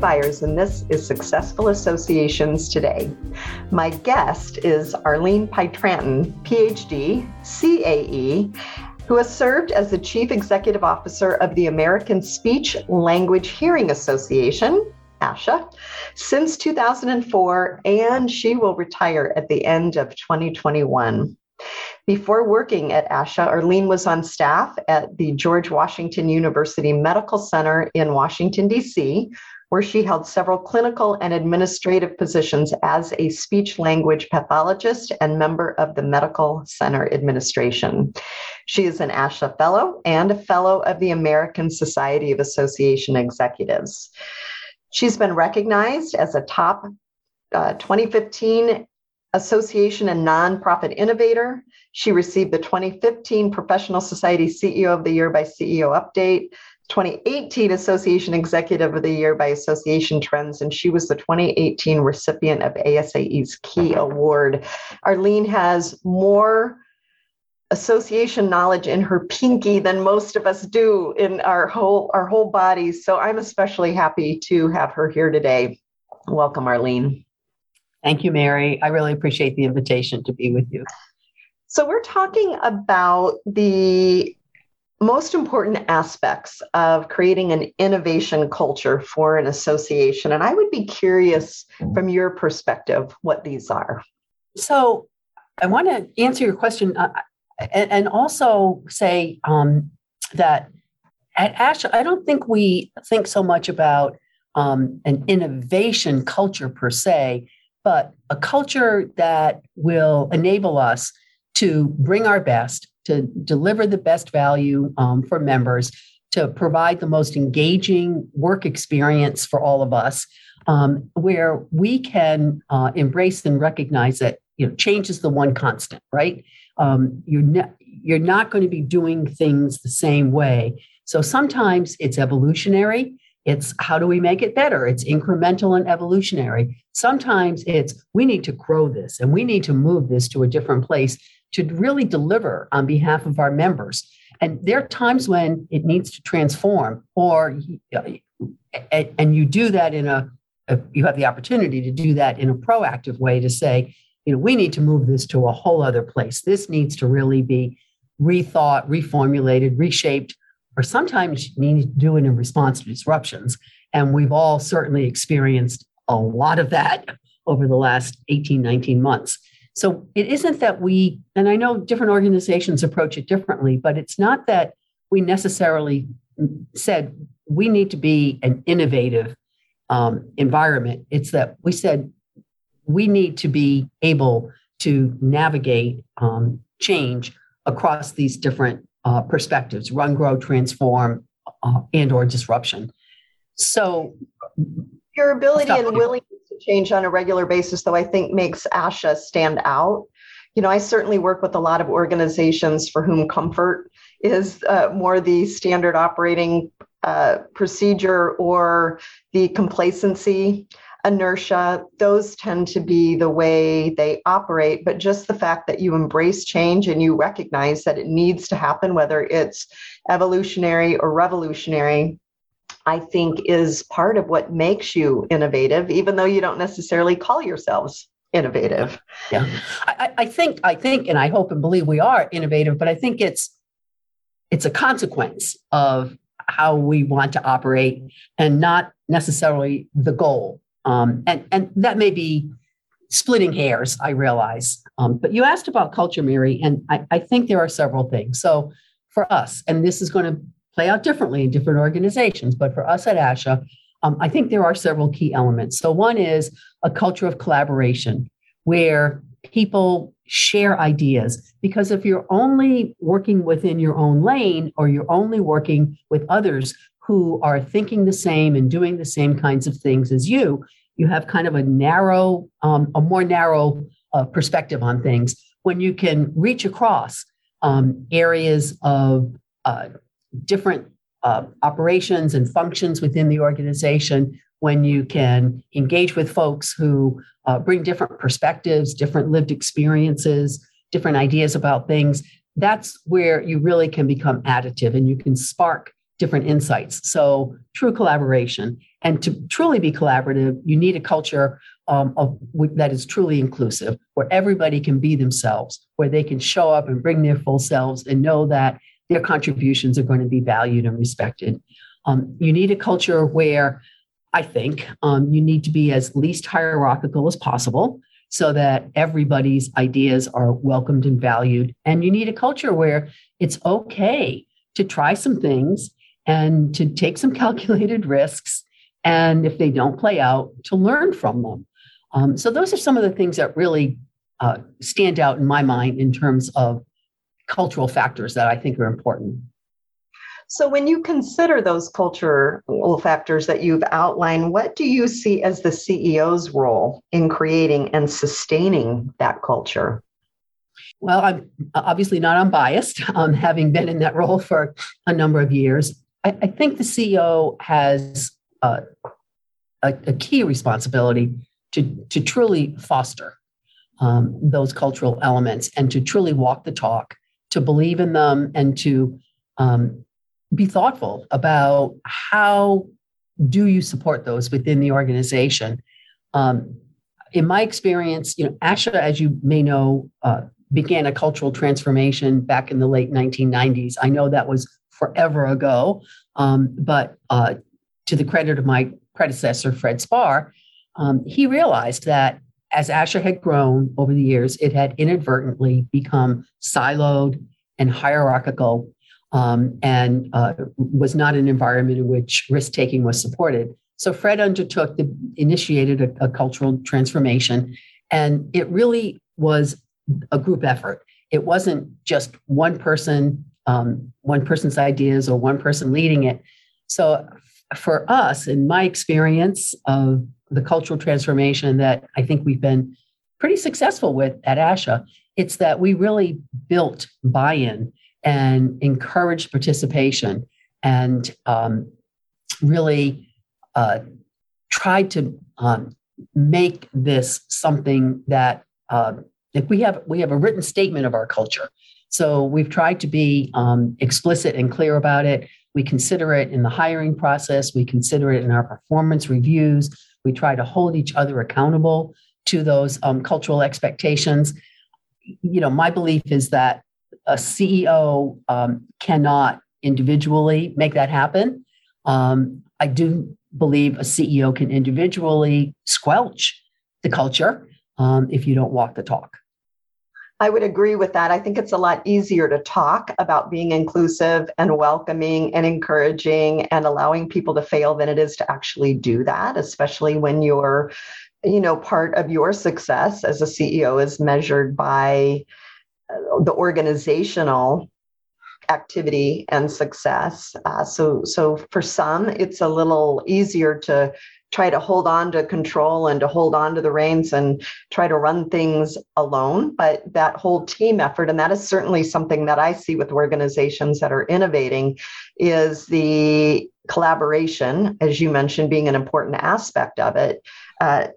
Byers, and this is Successful Associations Today. My guest is Arlene Pietranton, PhD, CAE, who has served as the Chief Executive Officer of the American Speech Language Hearing Association, ASHA, since 2004, and she will retire at the end of 2021. Before working at ASHA, Arlene was on staff at the George Washington University Medical Center in Washington, D.C., where she held several clinical and administrative positions as a speech language pathologist and member of the Medical Center Administration. She is an ASHA Fellow and a Fellow of the American Society of Association Executives. She's been recognized as a top uh, 2015 Association and Nonprofit Innovator. She received the 2015 Professional Society CEO of the Year by CEO Update, 2018 Association Executive of the Year by Association Trends, and she was the 2018 recipient of ASAE's Key mm-hmm. Award. Arlene has more association knowledge in her pinky than most of us do in our whole our whole bodies. So I'm especially happy to have her here today. Welcome, Arlene. Thank you, Mary. I really appreciate the invitation to be with you. So, we're talking about the most important aspects of creating an innovation culture for an association. And I would be curious from your perspective what these are. So, I want to answer your question uh, and, also say um, that at ASHA, I don't think we think so much about um, an innovation culture per se but a culture that will enable us to bring our best, to deliver the best value um, for members, to provide the most engaging work experience for all of us, um, where we can uh, embrace and recognize that you know change is the one constant, right? Um, you're ne- you're not going to be doing things the same way. So sometimes it's evolutionary it's how do we make it better? It's incremental and evolutionary. Sometimes it's we need to grow this and we need to move this to a different place to really deliver on behalf of our members. And there are times when it needs to transform, or and you do that in a you have the opportunity to do that in a proactive way to say, you know, we need to move this to a whole other place. This needs to really be rethought, reformulated, reshaped or sometimes you need to do it in response to disruptions. And we've all certainly experienced a lot of that over the last 18, 19 months. So it isn't that we, and I know different organizations approach it differently, but it's not that we necessarily said we need to be an innovative um, environment. It's that we said we need to be able to navigate um, change across these different uh, perspectives run grow transform uh, and or disruption so your ability and willingness change on a regular basis though i think makes asha stand out you know i certainly work with a lot of organizations for whom comfort is uh, more the standard operating uh, procedure or the complacency inertia, those tend to be the way they operate. But just the fact that you embrace change and you recognize that it needs to happen, whether it's evolutionary or revolutionary, I think is part of what makes you innovative, even though you don't necessarily call yourselves innovative. Yeah. I, I think, I think, and I hope and believe we are innovative, but I think it's it's a consequence of how we want to operate and not necessarily the goal um, and, and that may be splitting hairs, I realize. Um, but you asked about culture, Mary, and I, I think there are several things. So for us, and this is going to play out differently in different organizations, but for us at ASHA, um, I think there are several key elements. So one is a culture of collaboration where people share ideas. Because if you're only working within your own lane or you're only working with others who are thinking the same and doing the same kinds of things as you, you have kind of a narrow, um, a more narrow uh, perspective on things. When you can reach across um, areas of uh, different uh, operations and functions within the organization, when you can engage with folks who uh, bring different perspectives, different lived experiences, different ideas about things, that's where you really can become additive and you can spark different insights. So, true collaboration. And to truly be collaborative, you need a culture um, of, that is truly inclusive, where everybody can be themselves, where they can show up and bring their full selves and know that their contributions are going to be valued and respected. Um, you need a culture where I think um, you need to be as least hierarchical as possible so that everybody's ideas are welcomed and valued. And you need a culture where it's okay to try some things and to take some calculated risks. And if they don't play out, to learn from them. Um, so, those are some of the things that really uh, stand out in my mind in terms of cultural factors that I think are important. So, when you consider those cultural factors that you've outlined, what do you see as the CEO's role in creating and sustaining that culture? Well, I'm obviously not unbiased, um, having been in that role for a number of years. I, I think the CEO has a, a, key responsibility to, to truly foster um, those cultural elements and to truly walk the talk, to believe in them, and to um, be thoughtful about how do you support those within the organization. Um, in my experience, you know, ASHA, as you may know, uh, began a cultural transformation back in the late 1990s. I know that was forever ago, um, but uh, to the credit of my predecessor, Fred Spahr, um, he realized that as ASHA had grown over the years, it had inadvertently become siloed and hierarchical um, and uh, was not an environment in which risk taking was supported. So Fred undertook the initiated a, a cultural transformation, and it really was a group effort. It wasn't just one person, um, one person's ideas, or one person leading it. So for us, in my experience of the cultural transformation that I think we've been pretty successful with at ASHA, it's that we really built buy-in and encouraged participation and um, really uh, tried to um, make this something that uh, if we have we have a written statement of our culture. So we've tried to be um, explicit and clear about it. We consider it in the hiring process. We consider it in our performance reviews we try to hold each other accountable to those um, cultural expectations you know my belief is that a CEO um, cannot individually make that happen. Um, I do believe a CEO can individually squelch the culture um, if you don't walk the talk. I would agree with that. I think it's a lot easier to talk about being inclusive and welcoming and encouraging and allowing people to fail than it is to actually do that, especially when you're, you know, part of your success as a CEO is measured by the organizational activity and success. Uh, so, so for some, it's a little easier to try to hold on to control and to hold on to the reins and try to run things alone. But that whole team effort, and that is certainly something that I see with organizations that are innovating, is the collaboration, as you mentioned, being an important aspect of it uh,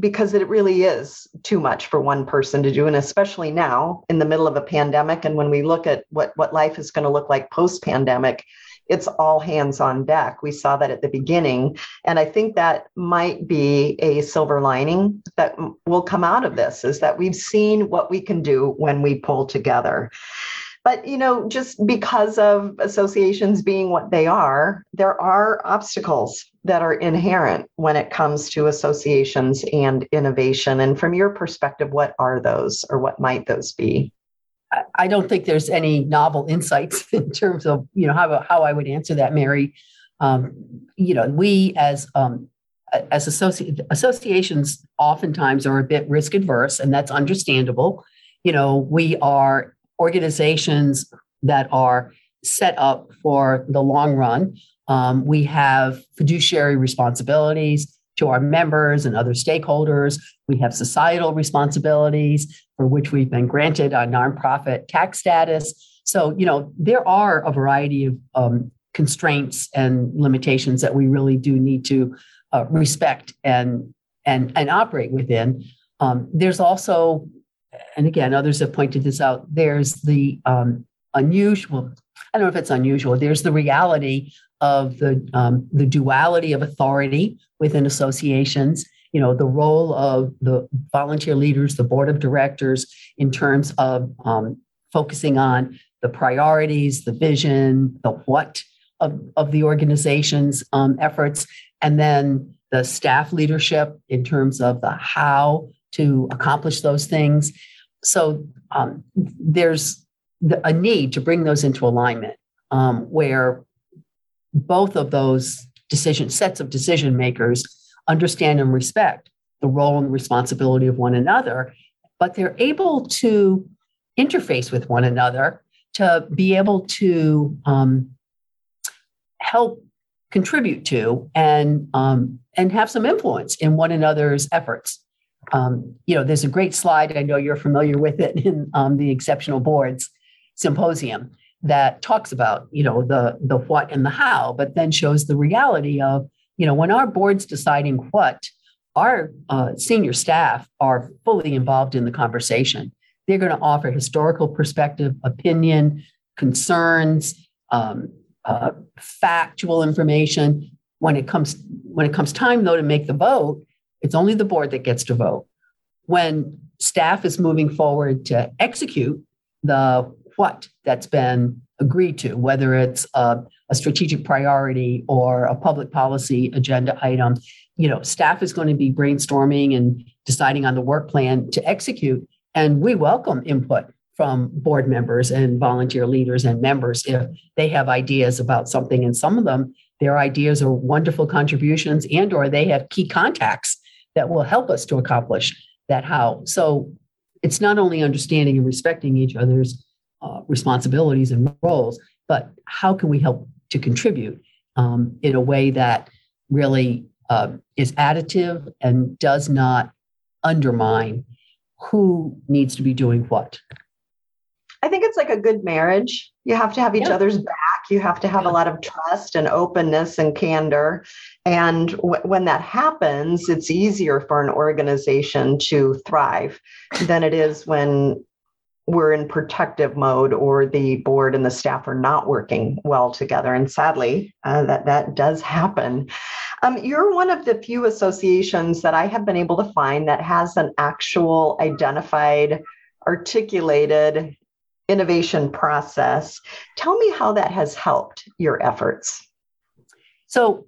because it really is too much for one person to do. And especially now in the middle of a pandemic, and when we look at what, what life is going to look like post pandemic, it's all hands on deck. We saw that at the beginning. And I think that might be a silver lining that will come out of this is that we've seen what we can do when we pull together. But, you know, just because of associations being what they are, there are obstacles that are inherent when it comes to associations and innovation. And from your perspective, what are those or what might those be? I don't think there's any novel insights in terms of you know how how I would answer that, Mary. Um, you know, we as um, as associ- associations oftentimes are a bit risk adverse, and that's understandable. You know, we are organizations that are set up for the long run. Um, we have fiduciary responsibilities to our members and other stakeholders. We have societal responsibilities for which we've been granted a nonprofit tax status. So, you know, there are a variety of um, constraints and limitations that we really do need to uh, respect and and and operate within. Um, there's also, and again, others have pointed this out. There's the um, unusual. I don't know if it's unusual. There's the reality of the um, the duality of authority within associations. You know, the role of the volunteer leaders, the board of directors, in terms of um, focusing on the priorities, the vision, the what of, of the organization's um, efforts, and then the staff leadership in terms of the how to accomplish those things. So um, there's a need to bring those into alignment um, where both of those decision sets of decision makers understand and respect the role and responsibility of one another, but they're able to interface with one another to be able to um, help contribute to and um, and have some influence in one another's efforts. Um, you know, there's a great slide. I know you're familiar with it in um, the Exceptional Boards Symposium that talks about you know the the what and the how, but then shows the reality of you know when our board's deciding what, our uh, senior staff are fully involved in the conversation. They're going to offer historical perspective, opinion, concerns, um, uh, factual information. When it comes when it comes time though to make the vote, it's only the board that gets to vote. When staff is moving forward to execute the what that's been agreed to, whether it's a, a strategic priority or a public policy agenda item, you know, staff is going to be brainstorming and deciding on the work plan to execute. And we welcome input from board members and volunteer leaders and members if they have ideas about something and some of them their ideas are wonderful contributions and or they have key contacts that will help us to accomplish that how so it's not only understanding and respecting each other's uh, responsibilities and roles but how can we help to contribute um, in a way that really uh, is additive and does not undermine who needs to be doing what I think it's like a good marriage. You have to have each yeah. other's back. You have to have yeah. a lot of trust and openness and candor. And w- when that happens, it's easier for an organization to thrive than it is when we're in protective mode or the board and the staff are not working well together. And sadly, uh, that, that does happen. Um, you're one of the few associations that I have been able to find that has an actual identified articulated innovation process. Tell me how that has helped your efforts. So,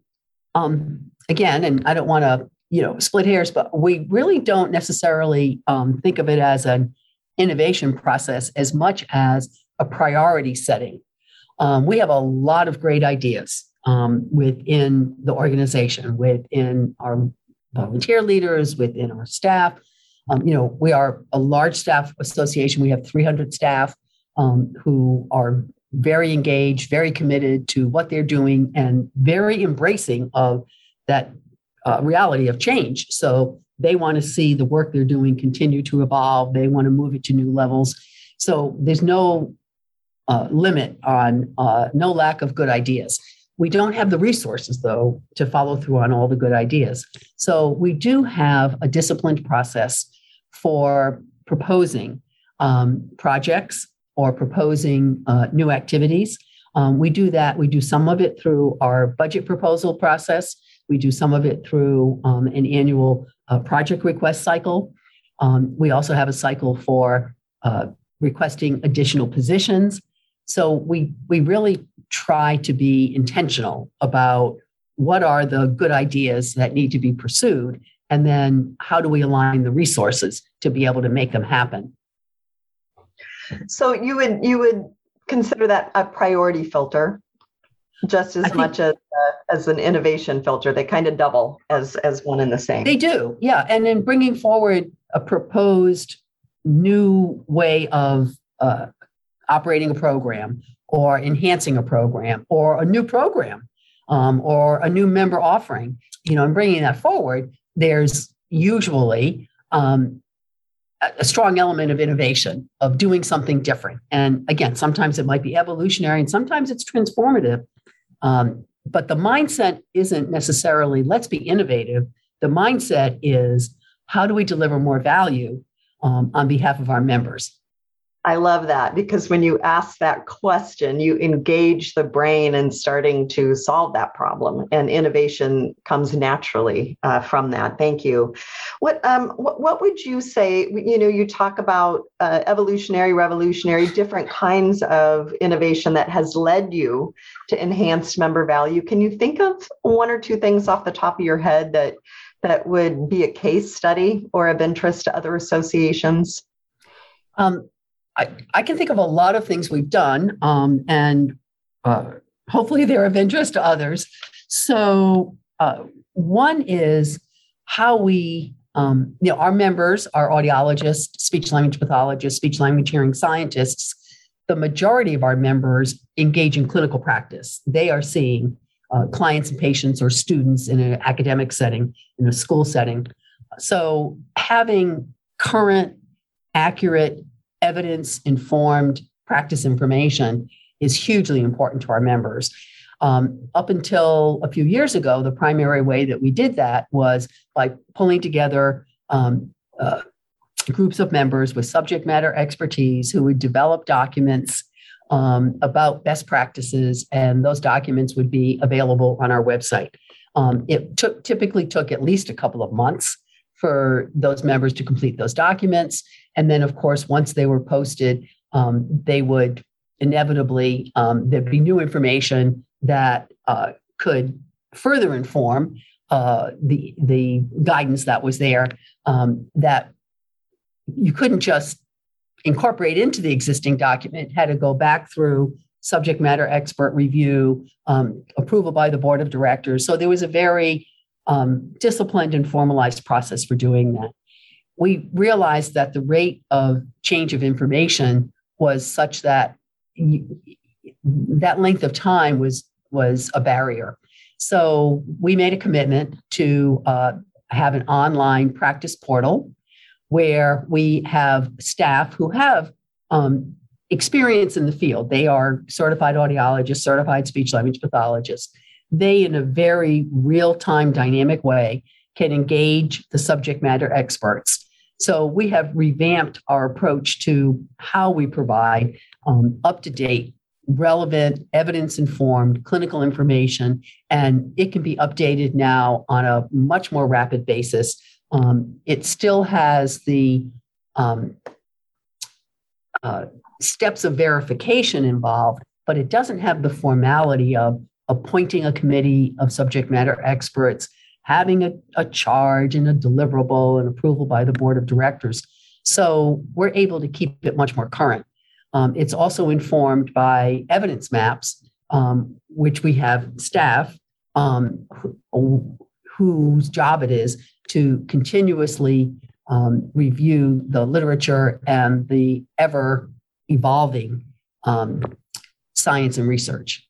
um, again, and I don't want to, you know, split hairs, but we really don't necessarily um, think of it as an innovation process as much as a priority setting. Um, we have a lot of great ideas um, within the organization, within our volunteer leaders, within our staff. Um, you know, we are a large staff association. We have 300 staff um, who are very engaged, very committed to what they're doing, and very embracing of that uh, reality of change. So they want to see the work they're doing continue to evolve. They want to move it to new levels. So there's no uh, limit on uh, no lack of good ideas. We don't have the resources, though, to follow through on all the good ideas. So we do have a disciplined process for proposing um, projects or proposing uh, new activities. Um, we do that. We do some of it through our budget proposal process. We do some of it through um, an annual uh, project request cycle. Um, we also have a cycle for uh, requesting additional positions. So we we really try to be intentional about what are the good ideas that need to be pursued, and then how do we align the resources to be able to make them happen. So you would you would consider that a priority filter just as much as uh, as an innovation filter they kind of double as as one and the same they do yeah and in bringing forward a proposed new way of uh, operating a program or enhancing a program or a new program um, or a new member offering you know and bringing that forward there's usually um, a strong element of innovation, of doing something different. And again, sometimes it might be evolutionary and sometimes it's transformative. Um, but the mindset isn't necessarily let's be innovative. The mindset is how do we deliver more value um, on behalf of our members? I love that because when you ask that question, you engage the brain in starting to solve that problem, and innovation comes naturally uh, from that. Thank you. What um what, what would you say? You know, you talk about uh, evolutionary, revolutionary, different kinds of innovation that has led you to enhanced member value. Can you think of one or two things off the top of your head that that would be a case study or of interest to other associations? Um, I, I can think of a lot of things we've done, um, and uh, hopefully they're of interest to others. So, uh, one is how we, um, you know, our members are audiologists, speech language pathologists, speech language hearing scientists. The majority of our members engage in clinical practice. They are seeing uh, clients and patients or students in an academic setting, in a school setting. So, having current, accurate, evidence informed practice information is hugely important to our members. Um, up until a few years ago, the primary way that we did that was by pulling together um, uh, groups of members with subject matter expertise who would develop documents um, about best practices, and those documents would be available on our website. Um, it took typically took at least a couple of months for those members to complete those documents, and then, of course, once they were posted, um, they would inevitably um, there'd be new information that uh, could further inform uh, the the guidance that was there. Um, that you couldn't just incorporate into the existing document had to go back through subject matter expert review, um, approval by the board of directors. So there was a very um, disciplined and formalized process for doing that. We realized that the rate of change of information was such that you, that length of time was was a barrier. So we made a commitment to uh, have an online practice portal where we have staff who have um, experience in the field. They are certified audiologists, certified speech language pathologists. They, in a very real time, dynamic way, can engage the subject matter experts. So we have revamped our approach to how we provide um, up to date, relevant, evidence informed clinical information. And it can be updated now on a much more rapid basis um, it still has the um, uh, steps of verification involved, but it doesn't have the formality of appointing a committee of subject matter experts, having a, a charge and a deliverable and approval by the board of directors. So we're able to keep it much more current. Um, it's also informed by evidence maps, um, which we have staff um, who, whose job it is to continuously um, review the literature and the ever evolving um, science and research.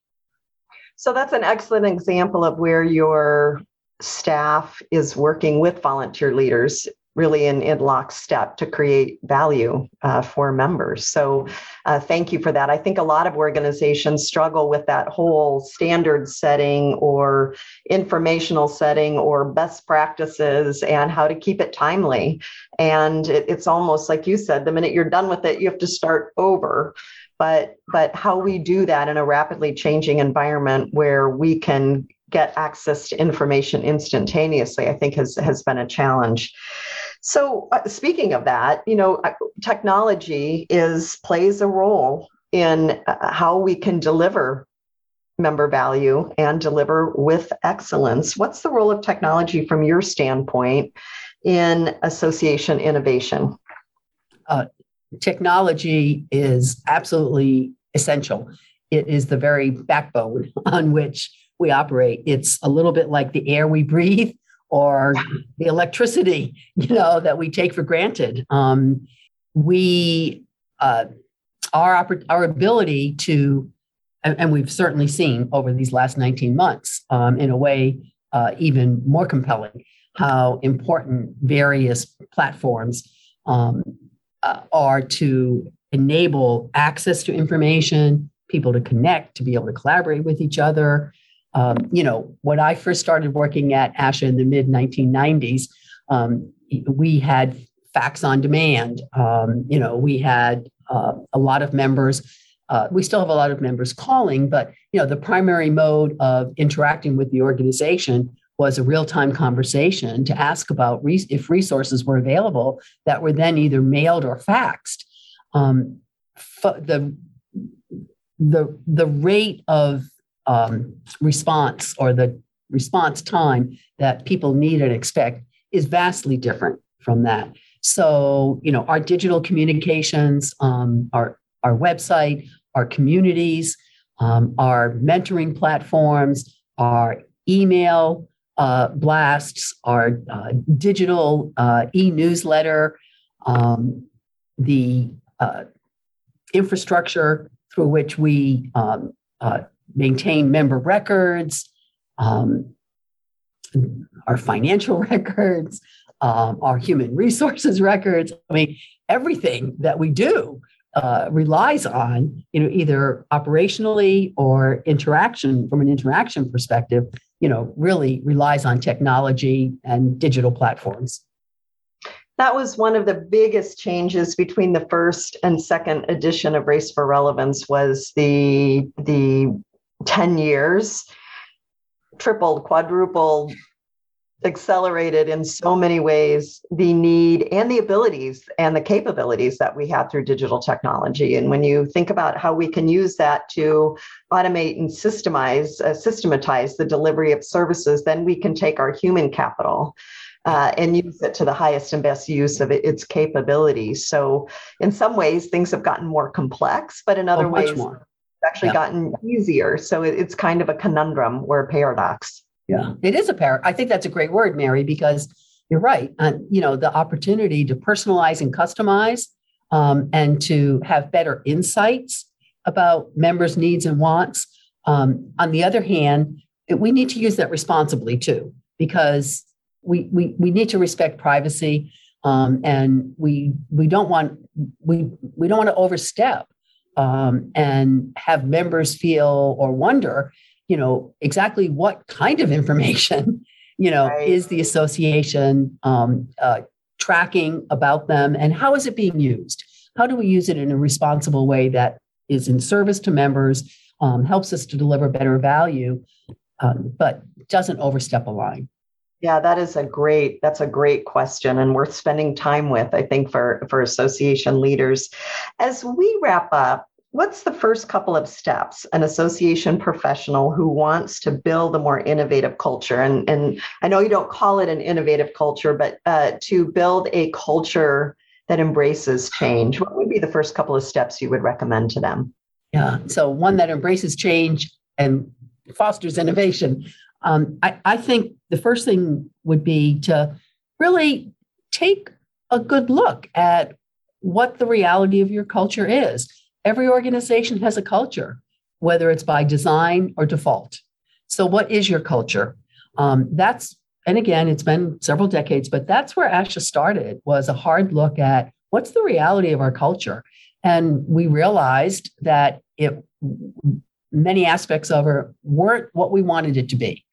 So that's an excellent example of where your staff is working with volunteer leaders really in, in lockstep to create value uh, for members. So, uh, thank you for that. I think a lot of organizations struggle with that whole standard setting or informational setting or best practices and how to keep it timely. And it, it's almost like you said, the minute you're done with it, you have to start over. But, but how we do that in a rapidly changing environment where we can get access to information instantaneously, I think has, has been a challenge. So uh, speaking of that, you know, uh, technology is plays a role in uh, how we can deliver member value and deliver with excellence. What's the role of technology from your standpoint in association innovation? Uh, technology is absolutely essential. It is the very backbone on which we operate. It's a little bit like the air we breathe or the electricity, you know, that we take for granted. Um, we, uh, our, our ability to, and, and, we've certainly seen over these last 19 months, um, in a way uh, even more compelling, how important various platforms um, uh, are to enable access to information, people to connect, to be able to collaborate with each other, um, you know, when I first started working at ASHA in the mid 1990s, um, we had fax on demand. Um, you know, we had uh, a lot of members. Uh, we still have a lot of members calling, but you know the primary mode of interacting with the organization was a real-time conversation to ask about re- if resources were available that were then either mailed or faxed. Um, f- the the the rate of um, response or the response time that people need and expect is vastly different from that. So, you know, our digital communications, um, our, our website, our communities, um, our mentoring platforms, our email uh, blasts, our uh, digital uh, e newsletter, um, the uh, infrastructure through which we um, uh, maintain member records, um, our financial records, um, our human resources records. I mean, everything that we do uh, relies on, you know, either operationally or interaction from an interaction perspective, you know, really relies on technology and digital platforms. That was one of the biggest changes between the first and second edition of Race for Relevance was the the 10 years tripled, quadrupled accelerated in so many ways the need and the abilities and the capabilities that we have through digital technology and when you think about how we can use that to automate and systemize uh, systematize the delivery of services then we can take our human capital uh, and use it to the highest and best use of it, its capabilities so in some ways things have gotten more complex but in other oh, ways more. it's actually yeah. gotten easier so it, it's kind of a conundrum or a paradox yeah, it is a pair. I think that's a great word, Mary, because you're right. And you know, the opportunity to personalize and customize um, and to have better insights about members' needs and wants. Um, on the other hand, we need to use that responsibly too, because we we we need to respect privacy, um, and we we don't want we we don't want to overstep um, and have members feel or wonder you know exactly what kind of information you know right. is the association um, uh, tracking about them and how is it being used? How do we use it in a responsible way that is in service to members um, helps us to deliver better value um, but doesn't overstep a line? Yeah that is a great that's a great question and worth spending time with i think for for association leaders. As we wrap up What's the first couple of steps an association professional who wants to build a more innovative culture? And, and I know you don't call it an innovative culture, but uh, to build a culture that embraces change, what would be the first couple of steps you would recommend to them? Yeah, so one that embraces change and fosters innovation. Um, I, I think the first thing would be to really take a good look at what the reality of your culture is Every organization has a culture, whether it's by design or default. So, what is your culture? Um, that's and again, it's been several decades, but that's where ASHA started was a hard look at what's the reality of our culture, and we realized that it many aspects of it weren't what we wanted it to be.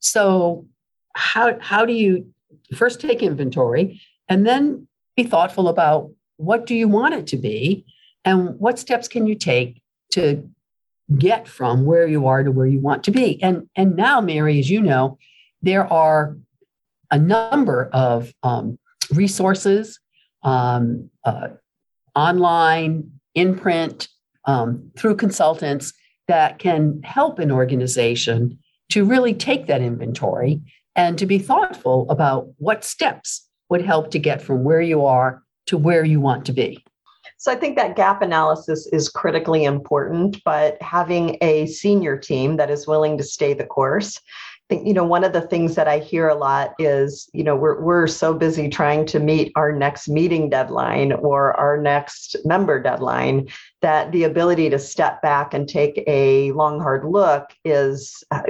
So, how how do you first take inventory and then be thoughtful about what do you want it to be and what steps can you take to get from where you are to where you want to be? And and now mary as you know there are a number of um, resources um, uh, online in print um, through consultants that can help an organization to really take that inventory and to be thoughtful about what steps would help to get from where you are to where you want to be so I think that gap analysis is critically important, but having a senior team that is willing to stay the course I think you know one of the things that i hear a lot is you know we're, we're so busy trying to meet our next meeting deadline or our next member deadline that the ability to step back and take a long hard look is uh,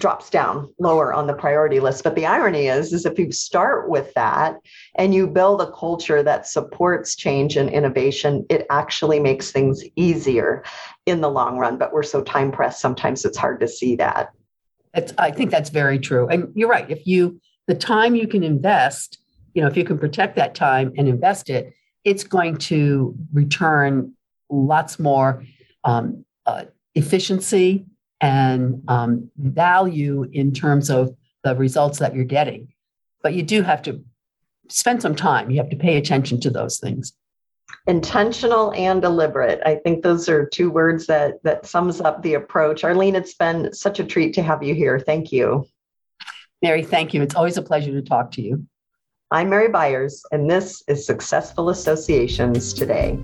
drops down lower on the priority list but the irony is is if you start with that and you build a culture that supports change and innovation it actually makes things easier in the long run but we're so time pressed sometimes it's hard to see that I think that's very true. And you're right. If you, the time you can invest, you know, if you can protect that time and invest it, it's going to return lots more um, uh, efficiency and um, value in terms of the results that you're getting. But you do have to spend some time. You have to pay attention to those things. Intentional and deliberate. I think those are two words that that sums up the approach. Arlene, it's been such a treat to have you here. Thank you. Mary, thank you. It's always a pleasure to talk to you. I'm Mary Byers, and this is Successful Associations Today.